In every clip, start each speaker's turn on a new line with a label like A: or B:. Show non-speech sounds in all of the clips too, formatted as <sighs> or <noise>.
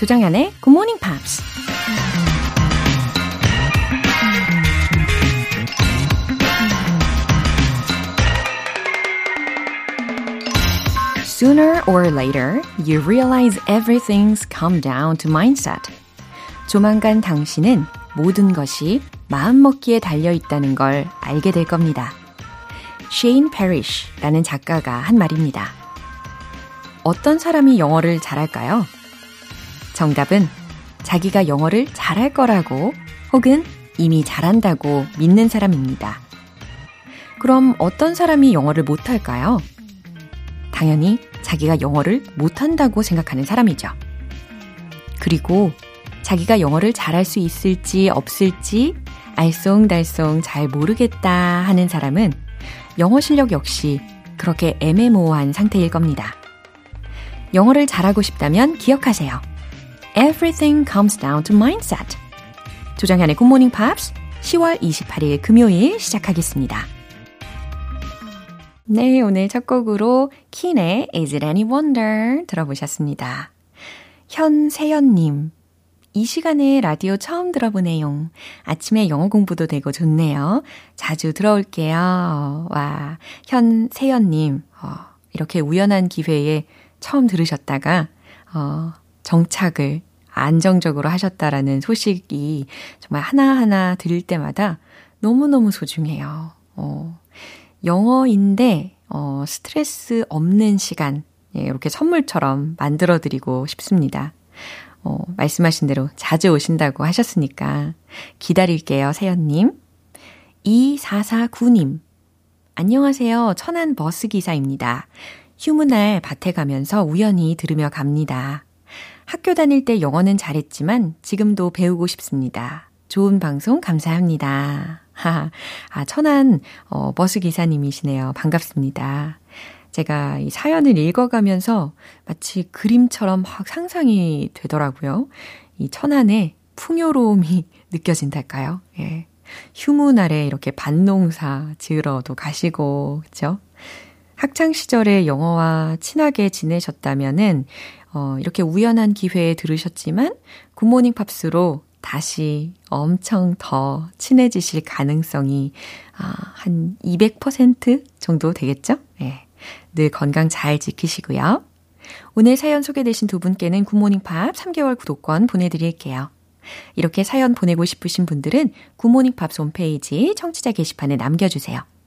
A: 조정연의 Good Morning Pops. Sooner or later, you realize everything's come down to mindset. 조만간 당신은 모든 것이 마음먹기에 달려 있다는 걸 알게 될 겁니다. Shane Parrish라는 작가가 한 말입니다. 어떤 사람이 영어를 잘할까요? 정답은 자기가 영어를 잘할 거라고 혹은 이미 잘한다고 믿는 사람입니다. 그럼 어떤 사람이 영어를 못할까요? 당연히 자기가 영어를 못한다고 생각하는 사람이죠. 그리고 자기가 영어를 잘할 수 있을지 없을지 알쏭달쏭 잘 모르겠다 하는 사람은 영어 실력 역시 그렇게 애매모호한 상태일 겁니다. 영어를 잘하고 싶다면 기억하세요. Everything comes down to mindset. 조정현의 Good Morning Pops 10월 28일 금요일 시작하겠습니다. 네, 오늘 첫 곡으로 킨의 Is It Any Wonder 들어보셨습니다. 현세연님, 이 시간에 라디오 처음 들어보네요. 아침에 영어 공부도 되고 좋네요. 자주 들어올게요. 와, 현세연님, 어, 이렇게 우연한 기회에 처음 들으셨다가, 어, 정착을 안정적으로 하셨다라는 소식이 정말 하나하나 들을 때마다 너무너무 소중해요. 어, 영어인데, 어, 스트레스 없는 시간, 예, 이렇게 선물처럼 만들어 드리고 싶습니다. 어, 말씀하신 대로 자주 오신다고 하셨으니까 기다릴게요, 세연님. 2449님. 안녕하세요. 천안 버스 기사입니다. 휴무날 밭에 가면서 우연히 들으며 갑니다. 학교 다닐 때 영어는 잘했지만 지금도 배우고 싶습니다. 좋은 방송 감사합니다. 하, <laughs> 아, 천안, 어, 버스 기사님이시네요. 반갑습니다. 제가 이 사연을 읽어가면서 마치 그림처럼 막 상상이 되더라고요. 이 천안의 풍요로움이 <laughs> 느껴진달까요? 예. 휴무날에 이렇게 반농사 지으러도 가시고, 그죠? 학창 시절에 영어와 친하게 지내셨다면은, 어, 이렇게 우연한 기회에 들으셨지만, 굿모닝 팝스로 다시 엄청 더 친해지실 가능성이, 아, 한 200% 정도 되겠죠? 예. 늘 건강 잘 지키시고요. 오늘 사연 소개되신 두 분께는 굿모닝 팝 3개월 구독권 보내드릴게요. 이렇게 사연 보내고 싶으신 분들은 굿모닝 팝 홈페이지 청취자 게시판에 남겨주세요.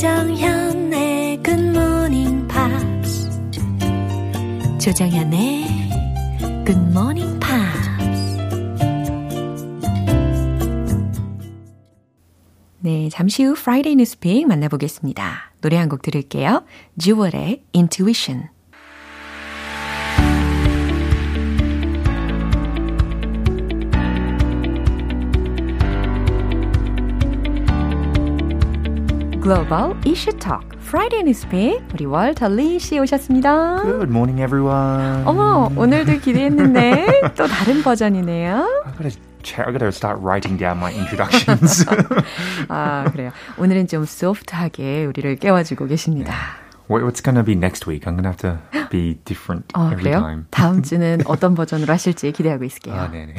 A: 조정현의 굿모닝 팝스 조정현의 굿모닝 팝스 네, 잠시 후 Friday Newspeak 만나보겠습니다. 노래 한 곡 들을게요. Jewel의 Intuition. 글로벌 이슈 Talk Friday Newspeak 우리 월터 리씨 오셨습니다.
B: Good morning, everyone.
A: 어머, 오늘도 기대했는데 또 다른 버전이네요.
B: I gotta, start writing down my introductions.
A: 아, 그래요. 오늘은 좀 소프트하게 우리를 깨워주고 계십니다.
B: What- What's gonna be next week? I'm gonna have to be different
A: 어,
B: every
A: 그래요?
B: time.
A: 다음 주는 어떤 버전으로 하실지 기대하고 있을게요.
B: 아, 네네.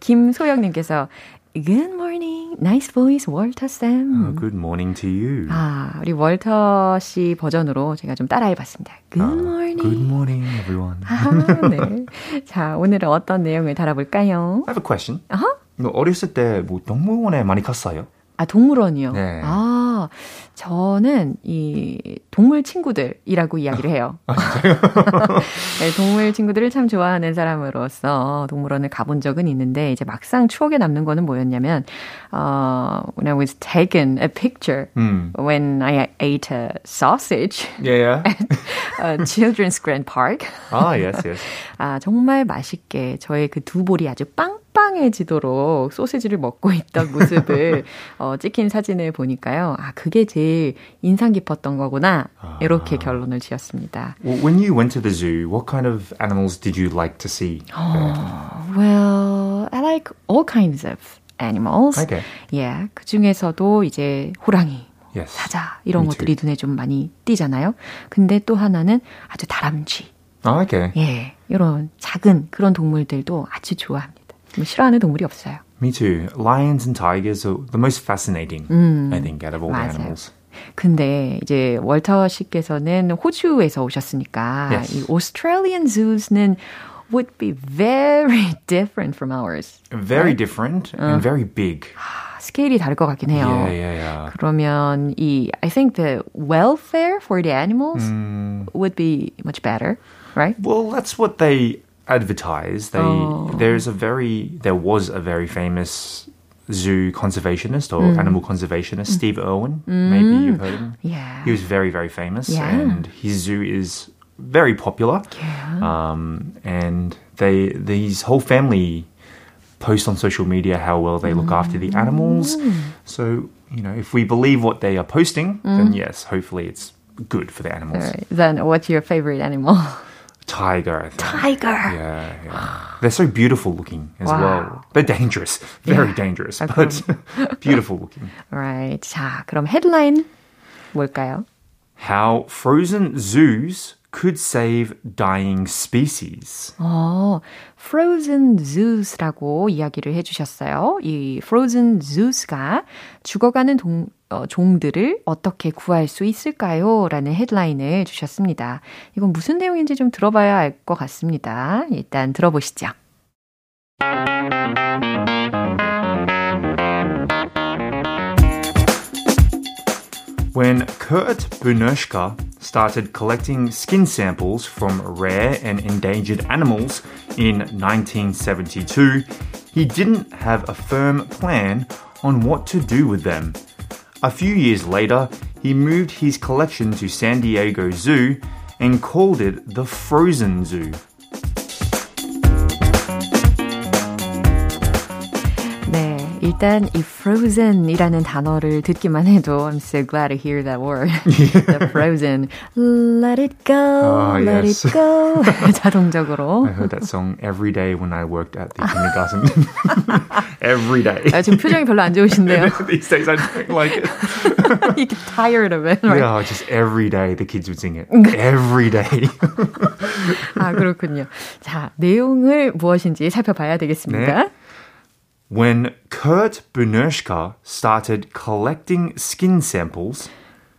A: 김소영님께서 Good morning, nice voice, 월터 쌤.
B: Oh, good morning to you.
A: 아, 우리 월터 씨 버전으로 제가 좀 따라해봤습니다. Good
B: Uh,
A: morning.
B: Good morning, everyone.
A: 아, 네. 자, 오늘은 어떤 내용을 다뤄볼까요?
B: I have a question. 뭐 어렸을 때 뭐 동물원에 많이 갔어요?
A: 아, 동물원이요?
B: 네.
A: 아, 저는 이 동물 친구들이라고 이야기를 해요. 아, <laughs> 네, 동물 친구들을 참 좋아하는 사람으로서 동물원을 가본 적은 있는데 이제 막상 추억에 남는 거는 뭐였냐면 uh, when I was taken a picture mm. when I ate a sausage
B: yeah, <laughs> yeah.
A: at a children's grand park.
B: Ah, yes, yes. <laughs>
A: 아, 정말 맛있게 저의 그 두 볼이 아주 빵 빵빵해지도록 소시지를 먹고 있던 모습을 어, 찍힌 사진을 보니까요. 아, 그게 제일 인상 깊었던 거구나. 이렇게 결론을 지었습니다.
B: Well, when you went to the zoo, what kind of animals did you like to see?
A: Oh, well, I like all kinds of animals.
B: Okay.
A: Yeah, 그 중에서도 이제 호랑이,
B: yes.
A: 사자 이런 것들이 눈에 좀 많이 띄잖아요. 근데 또 하나는 아주 다람쥐.
B: 아, okay.
A: 예, 이런 작은 그런 동물들도 아주 좋아합니다. 뭐 싫어하는 동물이 없어요.
B: Me too. Lions and tigers are the most fascinating,
A: 음,
B: I think, out of all
A: 맞아요.
B: the animals.
A: 근데 이제 월터 씨께서는 호주에서 오셨으니까
B: Yes.
A: 이 Australian zoos는 would be very <laughs> different from ours.
B: Very
A: right?
B: different and very big.
A: 스케일이 다를 것 같긴 해요.
B: Yeah, yeah, yeah.
A: 그러면 이 I think the welfare for the animals
B: Mm.
A: would be much better, right?
B: Well, that's what they advertise. They
A: Oh.
B: there's a very there was a very famous zoo conservationist or
A: Mm.
B: animal conservationist, Steve Irwin. Maybe you've heard of him.
A: Yeah.
B: He was very very famous,
A: Yeah.
B: and his zoo is very popular.
A: Yeah.
B: Um, and they these whole family post on social media how well they look after the animals.
A: Mm.
B: So you know, if we believe what they are posting, then yes, hopefully it's good for the animals.
A: Right. Then what's your favorite animal? <laughs>
B: Tiger, I think.
A: Tiger.
B: Yeah, yeah. They're so beautiful looking as
A: Wow.
B: well. They're dangerous, very
A: Yeah.
B: dangerous,
A: 아,
B: but beautiful <laughs> looking.
A: Right. 자, 그럼 헤드라인 뭘까요?
B: How frozen zoos could save dying species.
A: 어, frozen zoos라고 이야기를 해주셨어요. 이 frozen zoos가 죽어가는 동, 어, 종들을 어떻게 구할 수 있을까요? 라는 헤드라인을 주셨습니다. 이건 무슨 내용인지 좀 들어봐야 알 것 같습니다. 일단 들어보시죠.
B: When Kurt Bunushka started collecting skin samples from rare and endangered animals in 1972, he didn't have a firm plan on what to do with them. A few years later, he moved his collection to San Diego Zoo and called it the Frozen Zoo.
A: 일단 이 frozen이라는 단어를 듣기만 해도 I'm so glad to hear that word. <laughs> the frozen. Let it go,
B: Ah,
A: let
B: yes.
A: it go. <laughs> 자동적으로.
B: I heard that song every day when I worked at the kindergarten. <laughs> every day.
A: 아, 지금 표정이 별로 안 좋으신데요.
B: These days I don't like it.
A: You get tired of it, right?
B: Yeah, just every day the kids would sing it. every day.
A: 아, 그렇군요. 자, 내용을 무엇인지 살펴봐야 되겠습니다.
B: 네. when Kurt Bunershka started collecting skin samples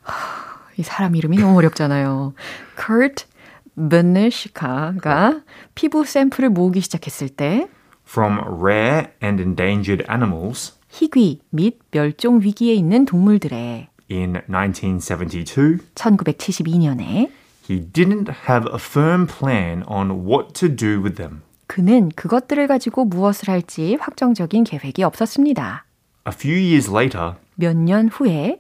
B: <sighs>
A: 이 사람 이름이 너무 어렵잖아요. Kurt Benishka가 피부 샘플을 모으기 시작했을 때
B: from rare and endangered animals
A: 희귀 및 멸종 위기에 있는 동물들의
B: in 1972,
A: 1972년에
B: he didn't have a firm plan on what to do with them.
A: 그는 그것들을 가지고 무엇을 할지 확정적인 계획이 없었습니다.
B: A few years later,
A: 몇 년 후에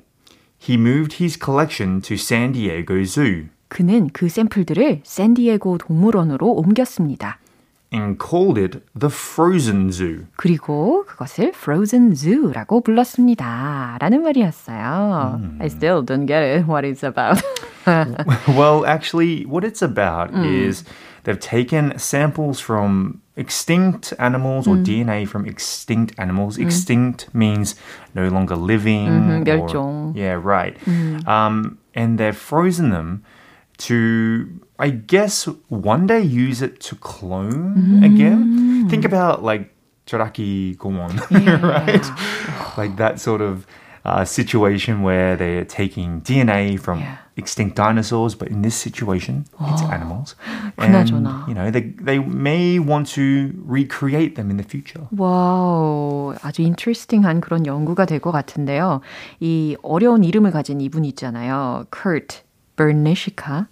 B: he moved his collection to San Diego Zoo
A: 그는 그 샘플들을 샌디에고 동물원으로 옮겼습니다.
B: and called it the Frozen Zoo.
A: 그리고 그것을 Frozen Zoo라고 불렀습니다. 라는 말이었어요. I still don't get it, what it's about.
B: well, actually, what it's about is they've taken samples from extinct animals or DNA from extinct animals. Extinct means no longer living.
A: Mhm,
B: or- yeah, right. Um, and they've frozen them to, I guess, one day use it to clone again. Think about like Joraki Gomon, <laughs> right? like that sort of uh, situation where they're taking DNA from
A: Yeah.
B: extinct dinosaurs, but in this situation, it's animals.
A: 그나저나.
B: And, you know, they, they may want to recreate them in the future.
A: 와우, 아주 인트레스팅한 그런 연구가 될 것 같은데요. 이 어려운 이름을 가진 이분 있잖아요. Kurt Berneshica.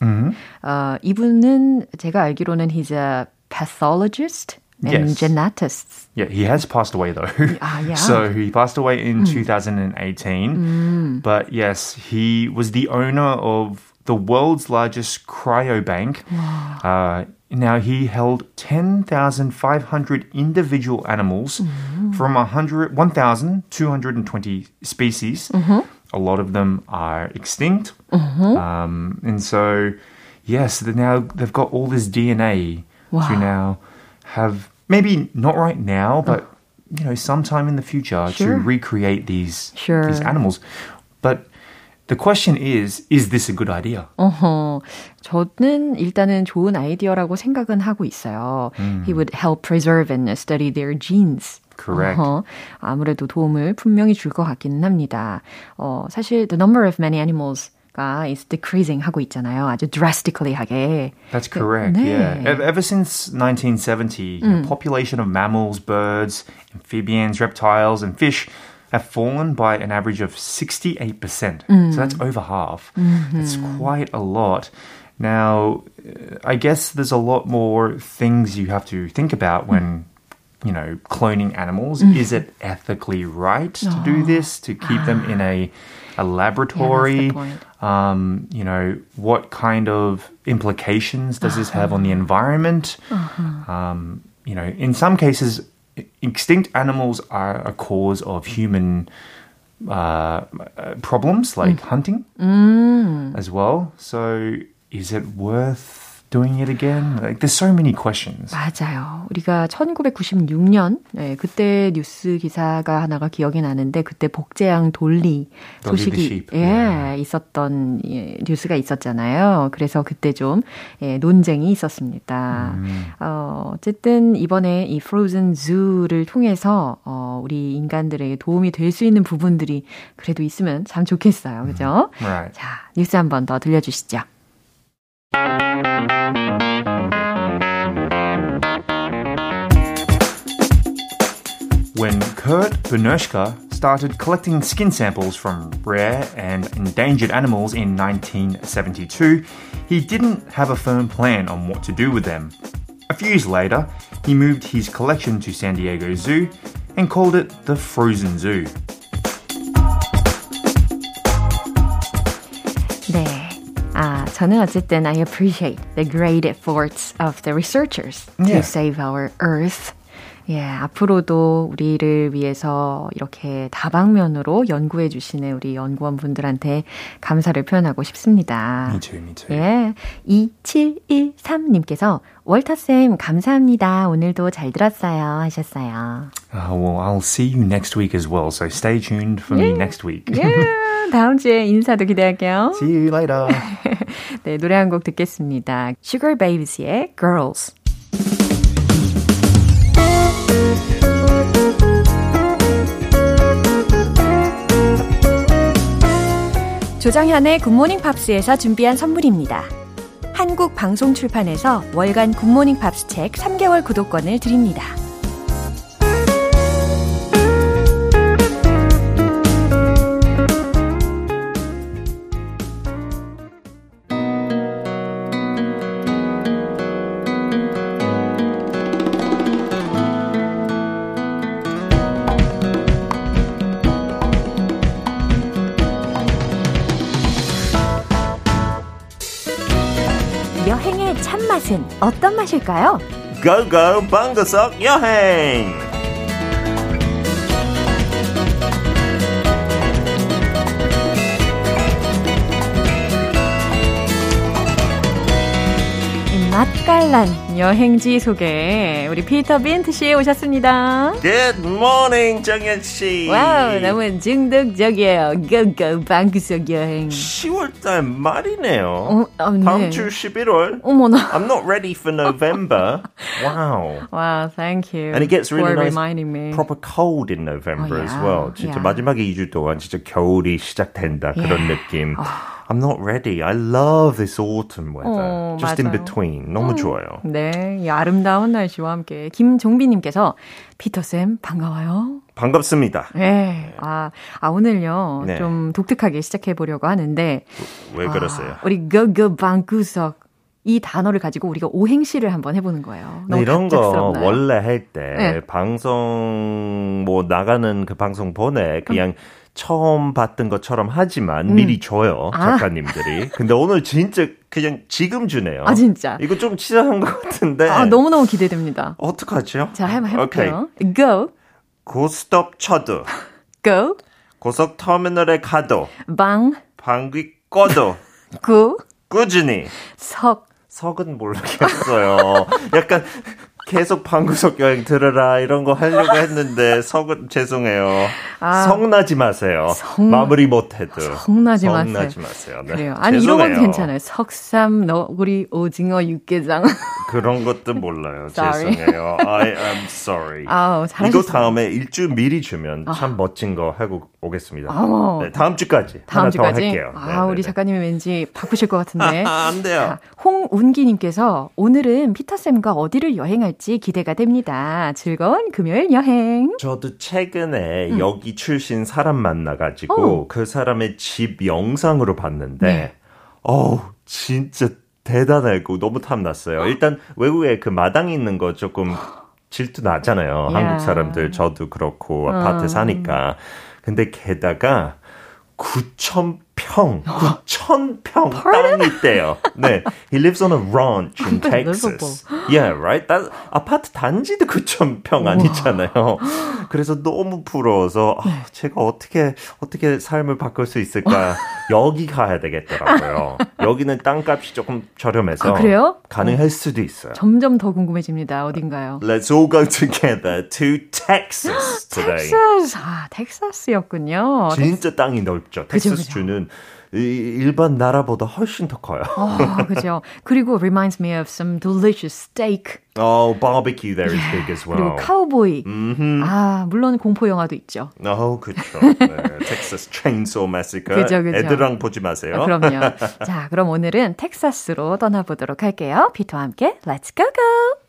A: 어, 이분은 제가 알기로는 he's a pathologist and
B: Yes. Yeah, he has passed away though.
A: Ah, <laughs> yeah.
B: So he passed away in 2018. But yes, he was the owner of the world's largest cryobank. Uh, now he held 10,500 individual animals from 100, 1,220 species. A lot of them are extinct. Um, and so, yes, now they've got all this DNA to now have maybe not right now, but you know, sometime in the future
A: Sure.
B: to recreate these
A: Sure.
B: these animals. But the question is, is this a good idea?
A: 어허, 저는 일단은 좋은 아이디어라고 생각은 하고 있어요. He would help preserve and study their genes.
B: Correct.
A: 어허, 아무래도 도움을 분명히 줄 것 같기는 합니다. 어, 사실 the number of many animals 가 is decreasing 하고 있잖아요. 아주 drastically 하게.
B: That's correct.
A: 네.
B: Yeah. Ev- Ever since 1970, the population of mammals, birds, amphibians, reptiles, and fish have fallen by an average of 68%. So that's over half. That's quite a lot. Now, uh, I guess there's a lot more things you have to think about when you know, cloning animals. Is it ethically right to do this? To keep them in a a laboratory?
A: point.
B: um, you know, what kind of implications does this have on the environment? Um, you know, in some cases, extinct animals are a cause of human uh, uh, problems like hunting as well. So, is it worth doing it again? Like, there's so many questions.
A: 맞아요. 우리가 1996년 네, 그때 뉴스 기사가 하나가 기억이 나는데 그때 복제양 돌리 소식이. 예, 있었던 예, 뉴스가 있었잖아요. 그래서 그때 좀 예, 논쟁이 있었습니다. 어, 어쨌든 이번에 이 Frozen Zoo를 통해서 어, 우리 인간들에게 도움이 될 수 있는 부분들이 그래도 있으면 참 좋겠어요. 그죠?
B: Right.
A: 자, 뉴스 한 번 더 들려주시죠.
B: When Kurt Bernushka started collecting skin samples from rare and endangered animals in 1972, he didn't have a firm plan on what to do with them. A few years later, he moved his collection to San Diego Zoo and called it the Frozen Zoo.
A: 저는 어쨌든 I appreciate the great efforts of the researchers to
B: Yeah.
A: save our earth. 예, 앞으로도 우리를 위해서 이렇게 다방면으로 연구해 주시는 우리 연구원분들한테 감사를 표현하고 싶습니다.
B: Me too.
A: 예. 2713님께서 월터쌤 감사합니다. 오늘도 잘 들었어요. 하셨어요.
B: Uh, well, I'll see you next week as well, so stay tuned for me next week.
A: 예, 다음 주에 인사도 기대할게요.
B: see you later. <laughs>
A: 네, 노래 한 곡 듣겠습니다. Sugar Babes의 Girls. 조정현의 굿모닝 팝스에서 준비한 선물입니다. 한국 방송 출판에서 월간 굿모닝 팝스 책 3개월 구독권을 드립니다. 참맛은 어떤 맛일까요?
C: 고고 방구석 여행
A: 맛깔난 여행지 소개 우리 피터 빈트 씨 오셨습니다.
C: Good morning, 정현 씨.
A: 와우, 너무 중독적이에요. 고고 방구석 여행.
C: 10월달 말이네요.
A: 어, 아, 네.
C: 다음 주 11월.
A: 어머나.
C: I'm not ready for November. wow.
A: Wow, thank you.
C: And it gets really nice,
A: reminding me.
C: proper cold in November
A: Oh,
C: as
A: yeah.
C: well. 진짜
A: Yeah.
C: 마지막에 2주 동안 진짜 겨울이 시작된다 그런
A: Yeah.
C: 느낌. I'm not ready. I love this autumn weather.
A: 어,
C: Just in
A: 맞아요.
C: between. 너무 좋아요.
A: 네, 이 아름다운 날씨와 함께 김종빈님께서 피터 쌤 반가워요.
C: 반갑습니다.
A: 네, 아, 아 오늘요
C: 네.
A: 좀 독특하게 시작해 보려고 하는데
C: 왜 그러세요?
A: 아, 우리 고고 방구석 이 단어를 가지고 우리가 오행시를 한번 해보는 거예요.
C: 네,
A: 너무
C: 이런 거
A: 갑작스럽나요?
C: 원래 할때
A: 네.
C: 방송 뭐 나가는 그 방송 보내 그냥 처음 봤던 것처럼 하지만
A: 음.
C: 미리 줘요
A: 아.
C: 작가님들이. 근데 오늘 진짜 그냥 지금 주네요.
A: 아 진짜.
C: 이거 좀 치사한 것 같은데.
A: 아 너무 너무 기대됩니다.
C: 어떡하죠?
A: 자 한번
C: 오케이.
A: 해볼게요. Go,
C: 고스톱 쳐도
A: go,
C: 고속 터미널에 가도
A: 방,
C: 방귀 꺼도
A: 구,
C: 꾸준히
A: 석.
C: 석은 모르겠어요. 약간 계속 방구석 여행 들으라 이런 거 하려고 했는데 석은 죄송해요.
A: 아.
C: 성나지 마세요.
A: 성-
C: 마무리 못해도
A: 성나지 마세요.
C: 성나지 마세요. 네.
A: 그래요. 아니 이런 건
C: 죄송해요.
A: 괜찮아요. 석삼, 너구리, 오징어, 육개장. <laughs>
C: 그런 것도 몰라요. 죄송해요. I am sorry.
A: 아우
C: 이거
A: 잘하셨어요.
C: 다음에 일주 미리 주면 참 멋진 거 하고 오겠습니다.
A: 어머.
C: 네, 다음 주까지
A: 다음
C: 하나
A: 주까지.
C: 더 할게요.
A: 아
C: 네, 네,
A: 우리
C: 네.
A: 작가님이 왠지 바꾸실 것 같은데.
C: 아, <laughs> 안 돼요.
A: 자, 홍운기 님께서 오늘은 피터 쌤과 어디를 여행할지 기대가 됩니다. 즐거운 금요일 여행.
C: 저도 최근에
A: 음.
C: 여기 출신 사람 만나 가지고 그 사람의 집 영상으로 봤는데,
A: 네.
C: 어우, 진짜 대단하고 너무 탐났어요. 일단 외국에 그 마당 있는 거 조금 질투 나잖아요.
A: 야.
C: 한국 사람들, 저도 그렇고 아파트 사니까. 근데 게다가 9,000 평, 9,000평 땅이 있대요. 네. He lives on a ranch in Texas. Yeah, right? that, 아파트 단지도 9,000평 아니잖아요. 그래서 너무 부러워서
A: 네.
C: 아, 제가 어떻게 어떻게 삶을 바꿀 수 있을까? 여기 가야 되겠더라고요. 여기는 땅값이 조금 저렴해서
A: 아, 그래요?
C: 가능할 수도 있어요.
A: 점점 더 궁금해집니다. 어딘가요?
C: Let's all go together to Texas <gasps> today.
A: 텍사스. 아, 텍사스였군요.
C: 진짜 땅이 넓죠. 텍사스. 주는 이- 일반 나라보다 훨씬 더 커요.
A: 어, 그죠. 그리고 reminds me of some delicious steak.
C: Oh, barbecue there is big as
A: 그리고
C: well.
A: 카우보이.
C: 음,
A: 아, 물론 공포 영화도 있죠.
C: 어, 그렇죠. 네, <laughs> 텍사스 Chainsaw Massacre.
A: 그죠, 그죠.
C: 애들랑 보지 마세요.
A: 아, 그럼요. 자, 그럼 오늘은 텍사스로 떠나보도록 할게요. 피터와 함께 Let's go go!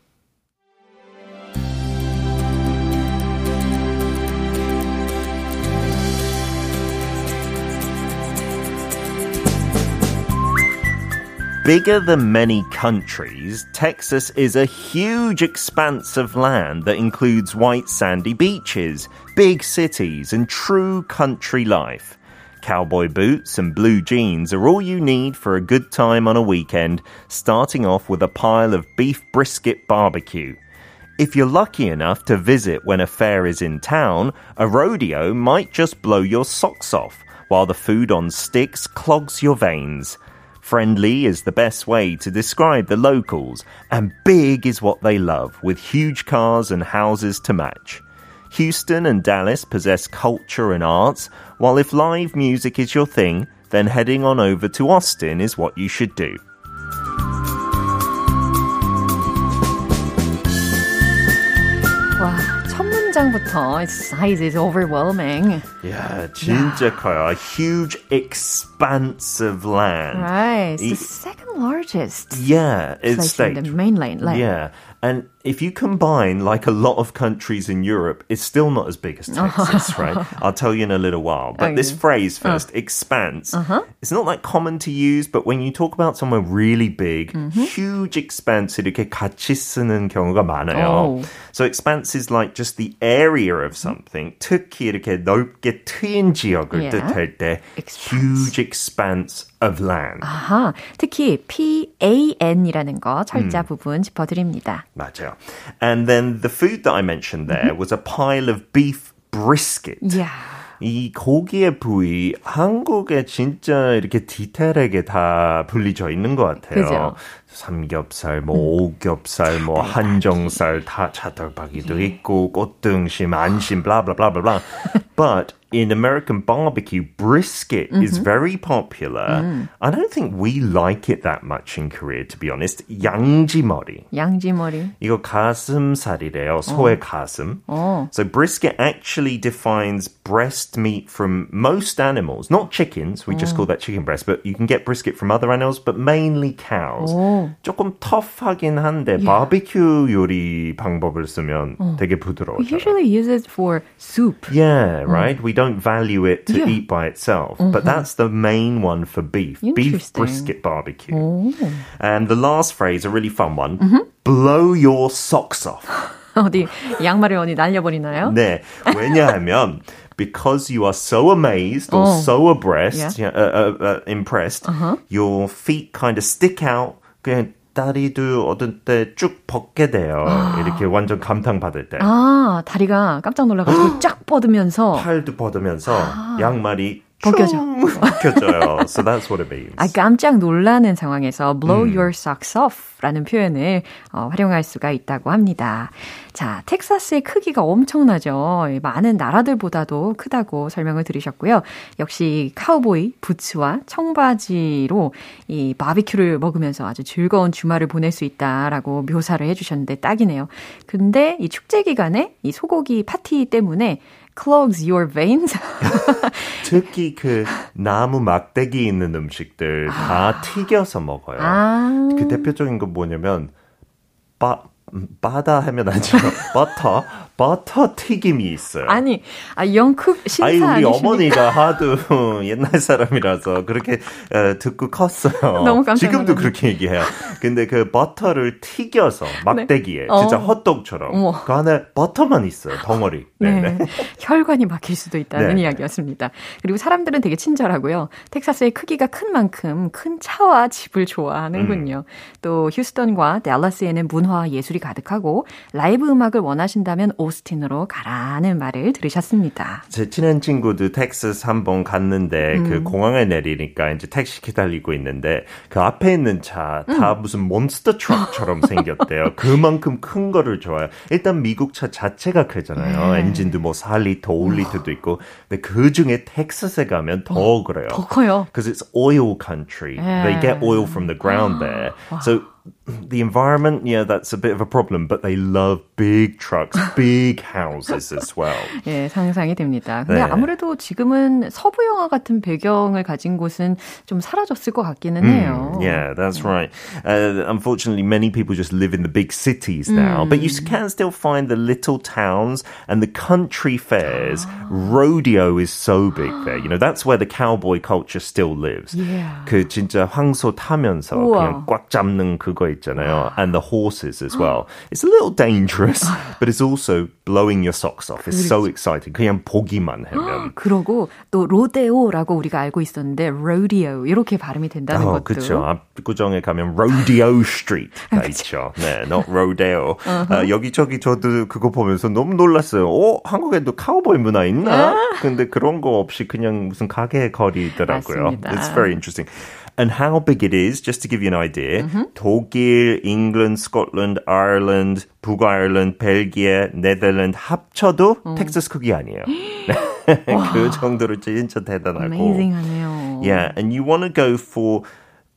C: Bigger than many countries, Texas is a huge expanse of land that includes white sandy beaches, big cities, and true country life. Cowboy boots and blue jeans are all you need for a good time on a weekend, starting off with a pile of beef brisket barbecue. If you're lucky enough to visit when a fair is in town, a rodeo might just blow your socks off, while the food on sticks clogs your veins. Friendly is the best way to describe the locals, and big is what they love, with huge cars and houses to match. Houston and Dallas possess culture and arts, while if live music is your thing, then heading on over to Austin is what you should do.
A: 첫 문장부터 its size is overwhelming.
C: Yeah, 진짜 커요. A huge expanse of land.
A: Right. It's
C: 이-
A: the second largest
C: Yeah, it's
A: place in
C: state.
A: the mainland. Like,
C: Yeah. And if you combine like a lot of countries in Europe, it's still not as big as <laughs> Texas, right? I'll tell you in a little while. But this
A: Okay.
C: phrase first, expanse, it's not like common to use, but when you talk about somewhere really big, huge expanse 이렇게 같이 쓰는 경우가 많아요.
A: Oh.
C: So expanse is like just the area of something. 특히 이렇게 넓게 트인 지역을
A: Yeah.
C: 뜻할 때
A: Expanse.
C: huge expanse of land.
A: 아하, 특히 PAN이라는 거 철자
C: 음.
A: 부분 짚어드립니다.
C: 맞아요. And then the food that I mentioned there was a pile of beef brisket.
A: Yeah.
C: 이 고기의 부위 한국에 진짜 이렇게 디테일하게 다 분리져 있는 것 같아요.
A: 그죠?
C: 삼겹살, 뭐 오겹살, 뭐 한정살 다 차돌박이도 있고 꽃등심, 안심, blah blah blah blah blah. <laughs> But in American barbecue, brisket is very popular. I don't think we like it that much in Korea, to be honest. 양지머리.
A: 양지머리.
C: 이거 가슴살이래요. 소의 가슴.
A: 어.
C: So brisket actually defines breast meat from most animals, not chickens. We just call that chicken breast, but you can get brisket from other animals, but mainly cows.
A: 오.
C: 조금 터프하긴 한데 바비큐 요리 방법을 쓰면 되게 부드러워져요.
A: We usually use it for soup.
C: Yeah, right. We don't value it to
A: Yeah.
C: eat by itself, but that's the main one for beef. Beef
A: Interesting.
C: brisket barbecue.
A: 오.
C: And the last phrase, a really fun one. Blow your socks off. <laughs>
A: 어디 양말을 어디 날려버리나요?
C: 네. 왜냐하면 because you are so amazed or
A: 어.
C: so abreast,
A: Yeah.
C: yeah, uh, uh, uh, impressed, your feet kind of stick out. 그냥 다리도 어떤 때 쭉 벗게 돼요. <gasps> 이렇게 완전 감탄 받을 때.
A: 아, 다리가 깜짝 놀라가지고 <gasps> 쫙 뻗으면서
C: 팔도 뻗으면서 <gasps> 양말이
A: 벗겨져.
C: 쭉 <laughs> 벗겨져요. So that's what it means.
A: 아, 깜짝 놀라는 상황에서 blow
C: 음.
A: your socks off 라는 표현을 어, 활용할 수가 있다고 합니다. 자, 텍사스의 크기가 엄청나죠. 많은 나라들보다도 크다고 설명을 들으셨고요. 역시 카우보이, 부츠와 청바지로 이 바비큐를 먹으면서 아주 즐거운 주말을 보낼 수 있다라고 묘사를 해주셨는데 딱이네요. 근데 이 축제 기간에 이 소고기 파티 때문에 clogs your veins? <laughs>
C: 특히 그 나무 막대기 있는 음식들 다 튀겨서 먹어요.
A: 아.
C: 그 대표적인 건 뭐냐면 바 음, 바다 하면 아니죠. 버터 버터 튀김이 있어요.
A: 아니, 아, 영국 신사
C: 아니 우리
A: 아니십니까?
C: 어머니가 <laughs> 하도 옛날 사람이라서 그렇게 어, 듣고 컸어요.
A: 너무 깜짝
C: 지금도. 그렇게 얘기해요. 근데 그 버터를 튀겨서 막대기에
A: 어.
C: 진짜 헛떡처럼
A: 어머.
C: 그 안에 버터만 있어요. 덩어리.
A: 네. <laughs> 혈관이 막힐 수도 있다는
C: 네.
A: 이야기였습니다. 그리고 사람들은 되게 친절하고요. 텍사스의 크기가 큰 만큼 큰 차와 집을 좋아하는군요. 또 휴스턴과 댈러스에는 문화와 예술이 가득하고 라이브 음악을 원하신다면 오스틴으로 가라는 말을 들으셨습니다.
C: 제 친한 친구도 텍사스 한번 갔는데 그 공항에 내리니까 이제 택시 기다리고 있는데 그 앞에 있는 차다 무슨 몬스터 트럭처럼 생겼대요. <laughs> 그만큼 큰 거를 좋아해요. 일단 미국 차 자체가 크잖아요. 엔진도 뭐 4리터, 5리터도 있고. 근데 그 중에 텍사스에 가면 더 그래요.
A: 더 커요.
C: Because it's oil country. They get oil from the ground there. So the environment, yeah, that's a bit of a problem, but they love big trucks, <laughs> big houses as well.
A: 예, 상상이 됩니다. 근데
C: 네.
A: 아무래도 지금은 서부 영화 같은 배경을 가진 곳은 좀 사라졌을 것 같기는 해요.
C: Mm, Yeah, that's right. Uh, unfortunately, many people just live in the big cities now, but you can still find the little towns and the country fairs. <gasps> Rodeo is so big there. You know, that's where the cowboy culture still lives.
A: Yeah.
C: 그 진짜 황소 타면서
A: 우와.
C: 그냥 꽉 잡는 그거 있잖아요. And the horses as well. It's a little dangerous, but it's also blowing your socks off. It's so exciting. 그냥 보기만 하면.
A: 그러고 또 로데오라고 우리가 알고 있었는데 rodeo 이렇게 발음이 된다는
C: 어,
A: 것도
C: 그렇죠. 압구정에 가면 Rodeo Street가 있죠. 네, not Rodeo. 아, 여기저기 저도 그거 보면서 너무 놀랐어요. 어, 한국에도 카우보이 문화 있나? 근데 그런 거 없이 그냥 무슨 가게 거리더라고요.
A: 맞습니다.
C: It's very interesting. And how big it is, just to give you an idea, 독일, England, Scotland, Ireland, 북아일랜드, 벨기에, 네덜란드 합쳐도 텍사스 크기 아니에요. <gasps> <laughs> 그 정도로 진짜 대단하고.
A: Amazing하네요.
C: Yeah, and you want to go for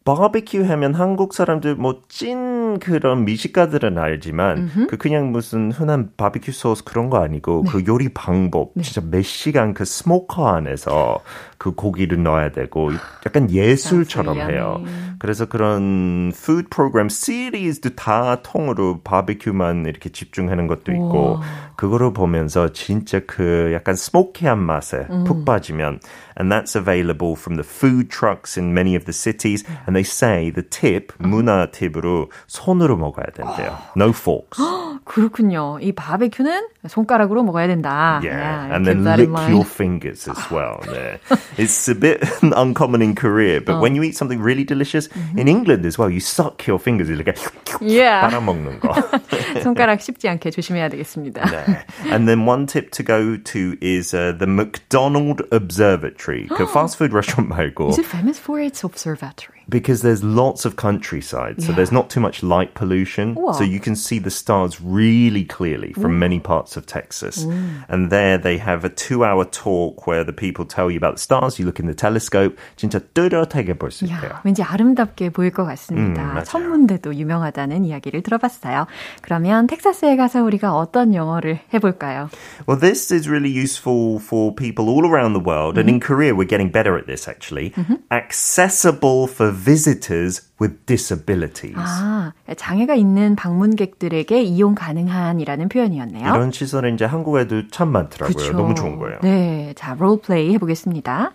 C: barbecue 하면 한국 사람들 뭐 찐 그런 미식가들은 알지만 그 그냥 무슨 흔한 바비큐 소스 그런 거 아니고 그 요리 방법 진짜 몇 시간 그 스모커 안에서 그 고기를 넣어야 되고 약간 예술처럼 해요. 그래서 그런 food program 시리즈도 다 통으로 바비큐만 이렇게 집중하는 것도 있고 그거를 보면서 진짜 그 약간 스모키한 맛에 푹 빠지면 and that's available from the food trucks in many of the cities and they say the tip 문화 팁으로 손으로 먹어야 된대요. No forks.
A: 그렇군요. 이 바베큐는 손가락으로 먹어야 된다.
C: Yeah,
A: yeah
C: and then lick your fingers as well. 네. It's a bit <laughs> uncommon in Korea, but when you eat something really delicious mm-hmm. in England as well, you suck your fingers. 이렇게 yeah. 빨아먹는 거. <laughs>
A: 손가락 씹지 않게 조심해야 되겠습니다.
C: 네. And then one tip to go to is uh, the McDonald Observatory. 그 fast <gasps> food restaurant 말고.
A: Is it famous for its observatory?
C: because there's lots of countryside, so yeah. there's not too much light pollution. Wow. So you can see the stars really clearly from Ooh. many parts of Texas. Mm. And there they have a two hour talk where the people tell you about the stars. You look in the telescope. 진짜 뚜렷하게 볼 수 있대요.
A: 왠지 아름답게 보일 것 같습니다. 음, 천문대도 유명하다는 이야기를 들어봤어요. 그러면 텍사스에 가서 우리가 어떤 영어를 해볼까요?
C: Well, this is really useful for people all around the world. Mm-hmm. And in Korea, we're getting better at this actually. Mm-hmm. Accessible for visitors with disabilities.
A: 아, 장애가 있는 방문객들에게 이용 가능한이라는 표현이었네요.
C: 이런 시설은 이제 한국에도 참 많더라고요. 그쵸. 너무 좋은 거예요.
A: 네, 자 롤플레이 해보겠습니다.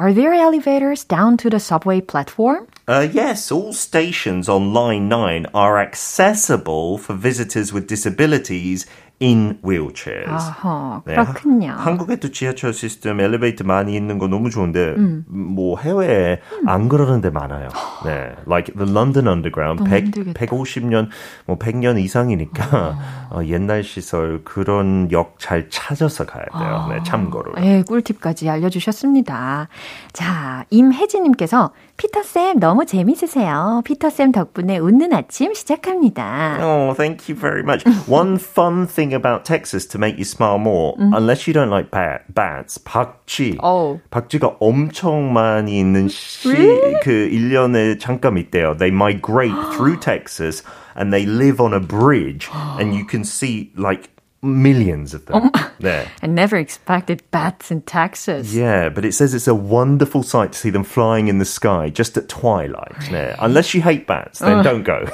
A: Are there elevators down to the subway platform?
C: Uh, yes, all stations on Line 9 are accessible for visitors with disabilities in wheelchairs.
A: 아하, 그렇군요. 네,
C: 한국에도 지하철 시스템 엘리베이터 많이 있는 거 너무 좋은데 음. 뭐 해외에 음. 안 그러는 데 많아요. <gasps> 네, like the London Underground 100, 150년 뭐 100년 이상이니까 어, 옛날 시설 그런 역 잘 찾아서 가야 돼요. 네, 참고로.
A: 네, 꿀팁까지 알려주셨습니다. 자, 임혜진님께서 피터쌤 너무 재밌으세요. 피터쌤 덕분에 웃는 아침 시작합니다.
C: Oh, thank you very much. One fun thing about Texas to make you smile more, 음. unless you don't like bat, bats, 박쥐. Oh. 박쥐가 엄청 많이 있는 시, really? 그 1년에 잠깐 있대요. They migrate through <gasps> Texas and they live on a bridge and you can see like millions of them. Oh,
A: there. I never expected bats in Texas.
C: Yeah, but it says it's a wonderful sight to see them flying in the sky just at twilight. 네. Unless you hate bats, then uh. don't go.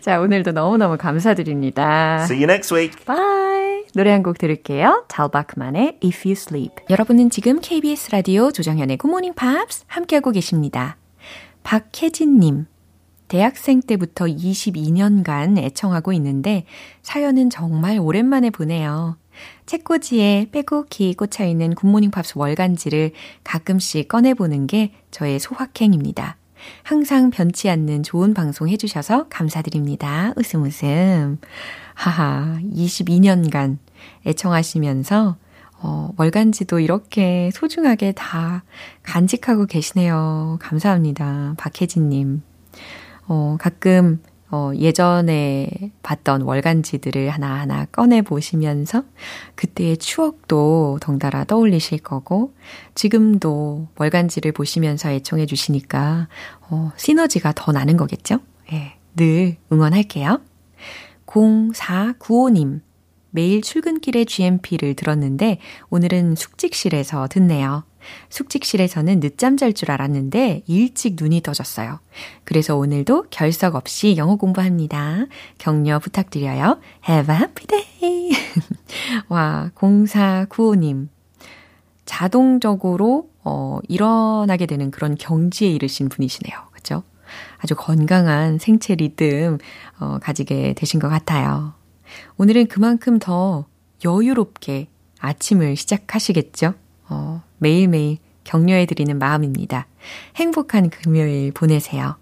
A: 자, 오늘도 너무너무 감사드립니다.
C: See you next week.
A: Bye. 노래 한 곡 들을게요. 달바크만의 If You Sleep. 여러분은 지금 KBS 라디오 조정현의 Good Morning Pops 함께하고 계십니다. 박혜진님. 대학생 때부터 22년간 애청하고 있는데 사연은 정말 오랜만에 보내요. 책꽂이에 빼곡히 꽂혀있는 굿모닝 팝스 월간지를 가끔씩 꺼내보는 게 저의 소확행입니다. 항상 변치 않는 좋은 방송 해주셔서 감사드립니다. 웃음 웃음. 하하, 22년간 애청하시면서 어, 월간지도 이렇게 소중하게 다 간직하고 계시네요. 감사합니다. 박혜진님. 어, 가끔 어, 예전에 봤던 월간지들을 하나하나 꺼내 보시면서 그때의 추억도 덩달아 떠올리실 거고 지금도 월간지를 보시면서 애청해 주시니까 어, 시너지가 더 나는 거겠죠? 예, 늘 응원할게요. 0495님 매일 출근길에 GMP를 들었는데 오늘은 숙직실에서 듣네요. 숙직실에서는 늦잠 잘 줄 알았는데 일찍 눈이 떠졌어요. 그래서 오늘도 결석 없이 영어 공부합니다. 격려 부탁드려요. Have a happy day. <laughs> 와, 0495님. 자동적으로 어, 일어나게 되는 그런 경지에 이르신 분이시네요. 그죠? 아주 건강한 생체 리듬 어, 가지게 되신 것 같아요. 오늘은 그만큼 더 여유롭게 아침을 시작하시겠죠? 어, 매일매일 격려해드리는 마음입니다. 행복한 금요일 보내세요.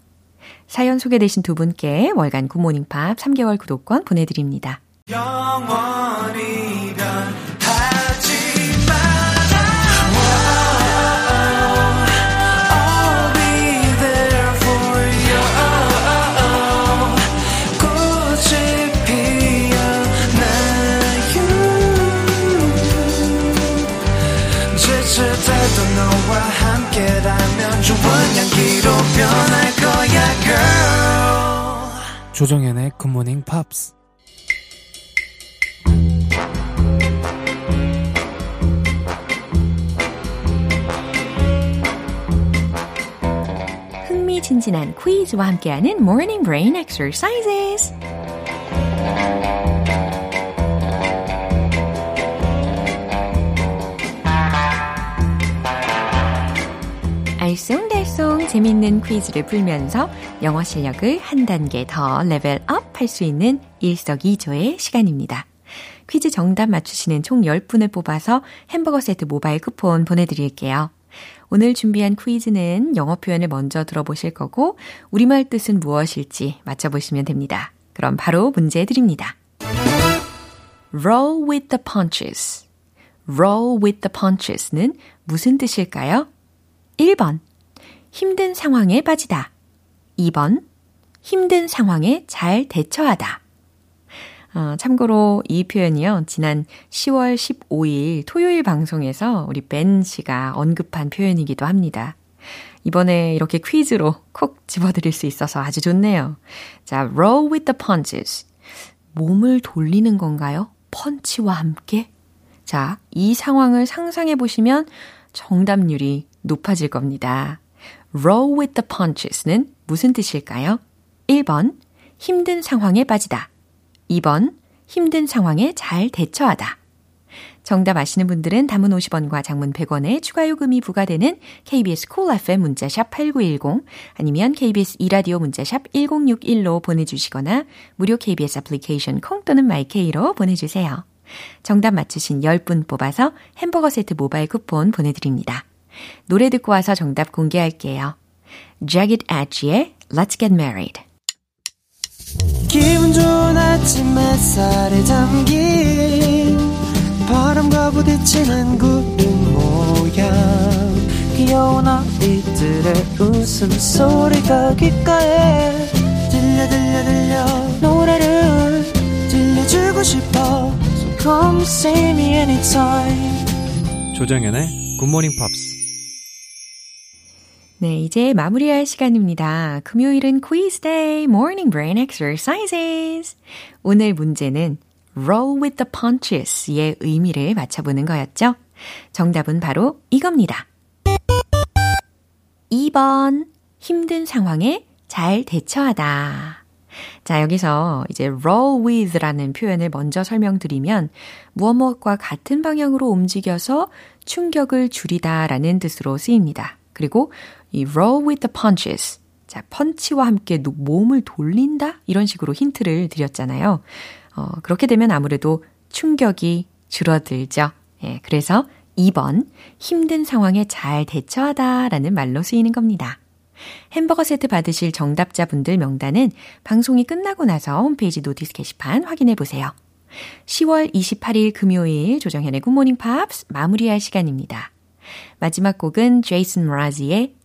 A: 사연 소개되신 두 분께 월간 굿모닝팝 3개월 구독권 보내드립니다.
D: 조정현의 굿모닝 팝스
A: 흥미진진한 퀴즈와 함께하는 Morning Brain Exercises 알쏭달쏭 재밌는 퀴즈를 풀면서 영어 실력을 한 단계 더 레벨업 할 수 있는 일석이조의 시간입니다. 퀴즈 정답 맞추시는 총 10분을 뽑아서 햄버거 세트 모바일 쿠폰 보내드릴게요. 오늘 준비한 퀴즈는 영어 표현을 먼저 들어보실 거고 우리말 뜻은 무엇일지 맞춰보시면 됩니다. 그럼 바로 문제 드립니다. roll with the punches. roll with the punches는 무슨 뜻일까요? 1번. 힘든 상황에 빠지다. 2번. 힘든 상황에 잘 대처하다. 어, 참고로 이 표현이요. 지난 10월 15일 토요일 방송에서 우리 벤 씨가 언급한 표현이기도 합니다. 이번에 이렇게 퀴즈로 콕 집어드릴 수 있어서 아주 좋네요. 자, roll with the punches. 몸을 돌리는 건가요? 펀치와 함께? 자, 이 상황을 상상해 보시면 정답률이 높아질 겁니다. roll with the punches는 무슨 뜻일까요? 1번, 힘든 상황에 빠지다. 2번, 힘든 상황에 잘 대처하다. 정답 아시는 분들은 담은 50원과 장문 100원에 추가 요금이 부과되는 KBS 콜 cool FM 문자샵 8910 아니면 KBS 이라디오 문자샵 1061로 보내주시거나 무료 KBS 애플리케이션 콩 또는 마이케이로 보내주세요. 정답 맞추신 10분 뽑아서 햄버거 세트 모바일 쿠폰 보내드립니다. 노래 듣고 와서 정답 공개할게요. Jagged Edge의 Let's Get Married.
D: 기분 좋은 아침 햇살에 담긴 바람과 부딪히는 구름 모양. 귀여운 아이들의 웃음소리가 귓가에 들려 들려 들려. 노래를 들려주고 싶어. So come see me anytime.
E: 조정연의 굿모닝 팝스
A: 네, 이제 마무리할 시간입니다. 금요일은 quiz day, morning brain exercises. 오늘 문제는 roll with the punches의 의미를 맞춰보는 거였죠. 정답은 바로 이겁니다. 2번, 힘든 상황에 잘 대처하다. 자, 여기서 이제 roll with라는 표현을 먼저 설명드리면 무엇 무엇과 같은 방향으로 움직여서 충격을 줄이다 라는 뜻으로 쓰입니다. 그리고 이 roll with the punches. 자, 펀치와 함께 몸을 돌린다? 이런 식으로 힌트를 드렸잖아요. 어, 그렇게 되면 아무래도 충격이 줄어들죠. 예, 그래서 2번, 힘든 상황에 잘 대처하다 라는 말로 쓰이는 겁니다. 햄버거 세트 받으실 정답자분들 명단은 방송이 끝나고 나서 홈페이지 notice 게시판 확인해 보세요. 10월 28일 금요일 조정현의 굿모닝 팝스 마무리할 시간입니다. 마지막 곡은 제이슨 므라즈의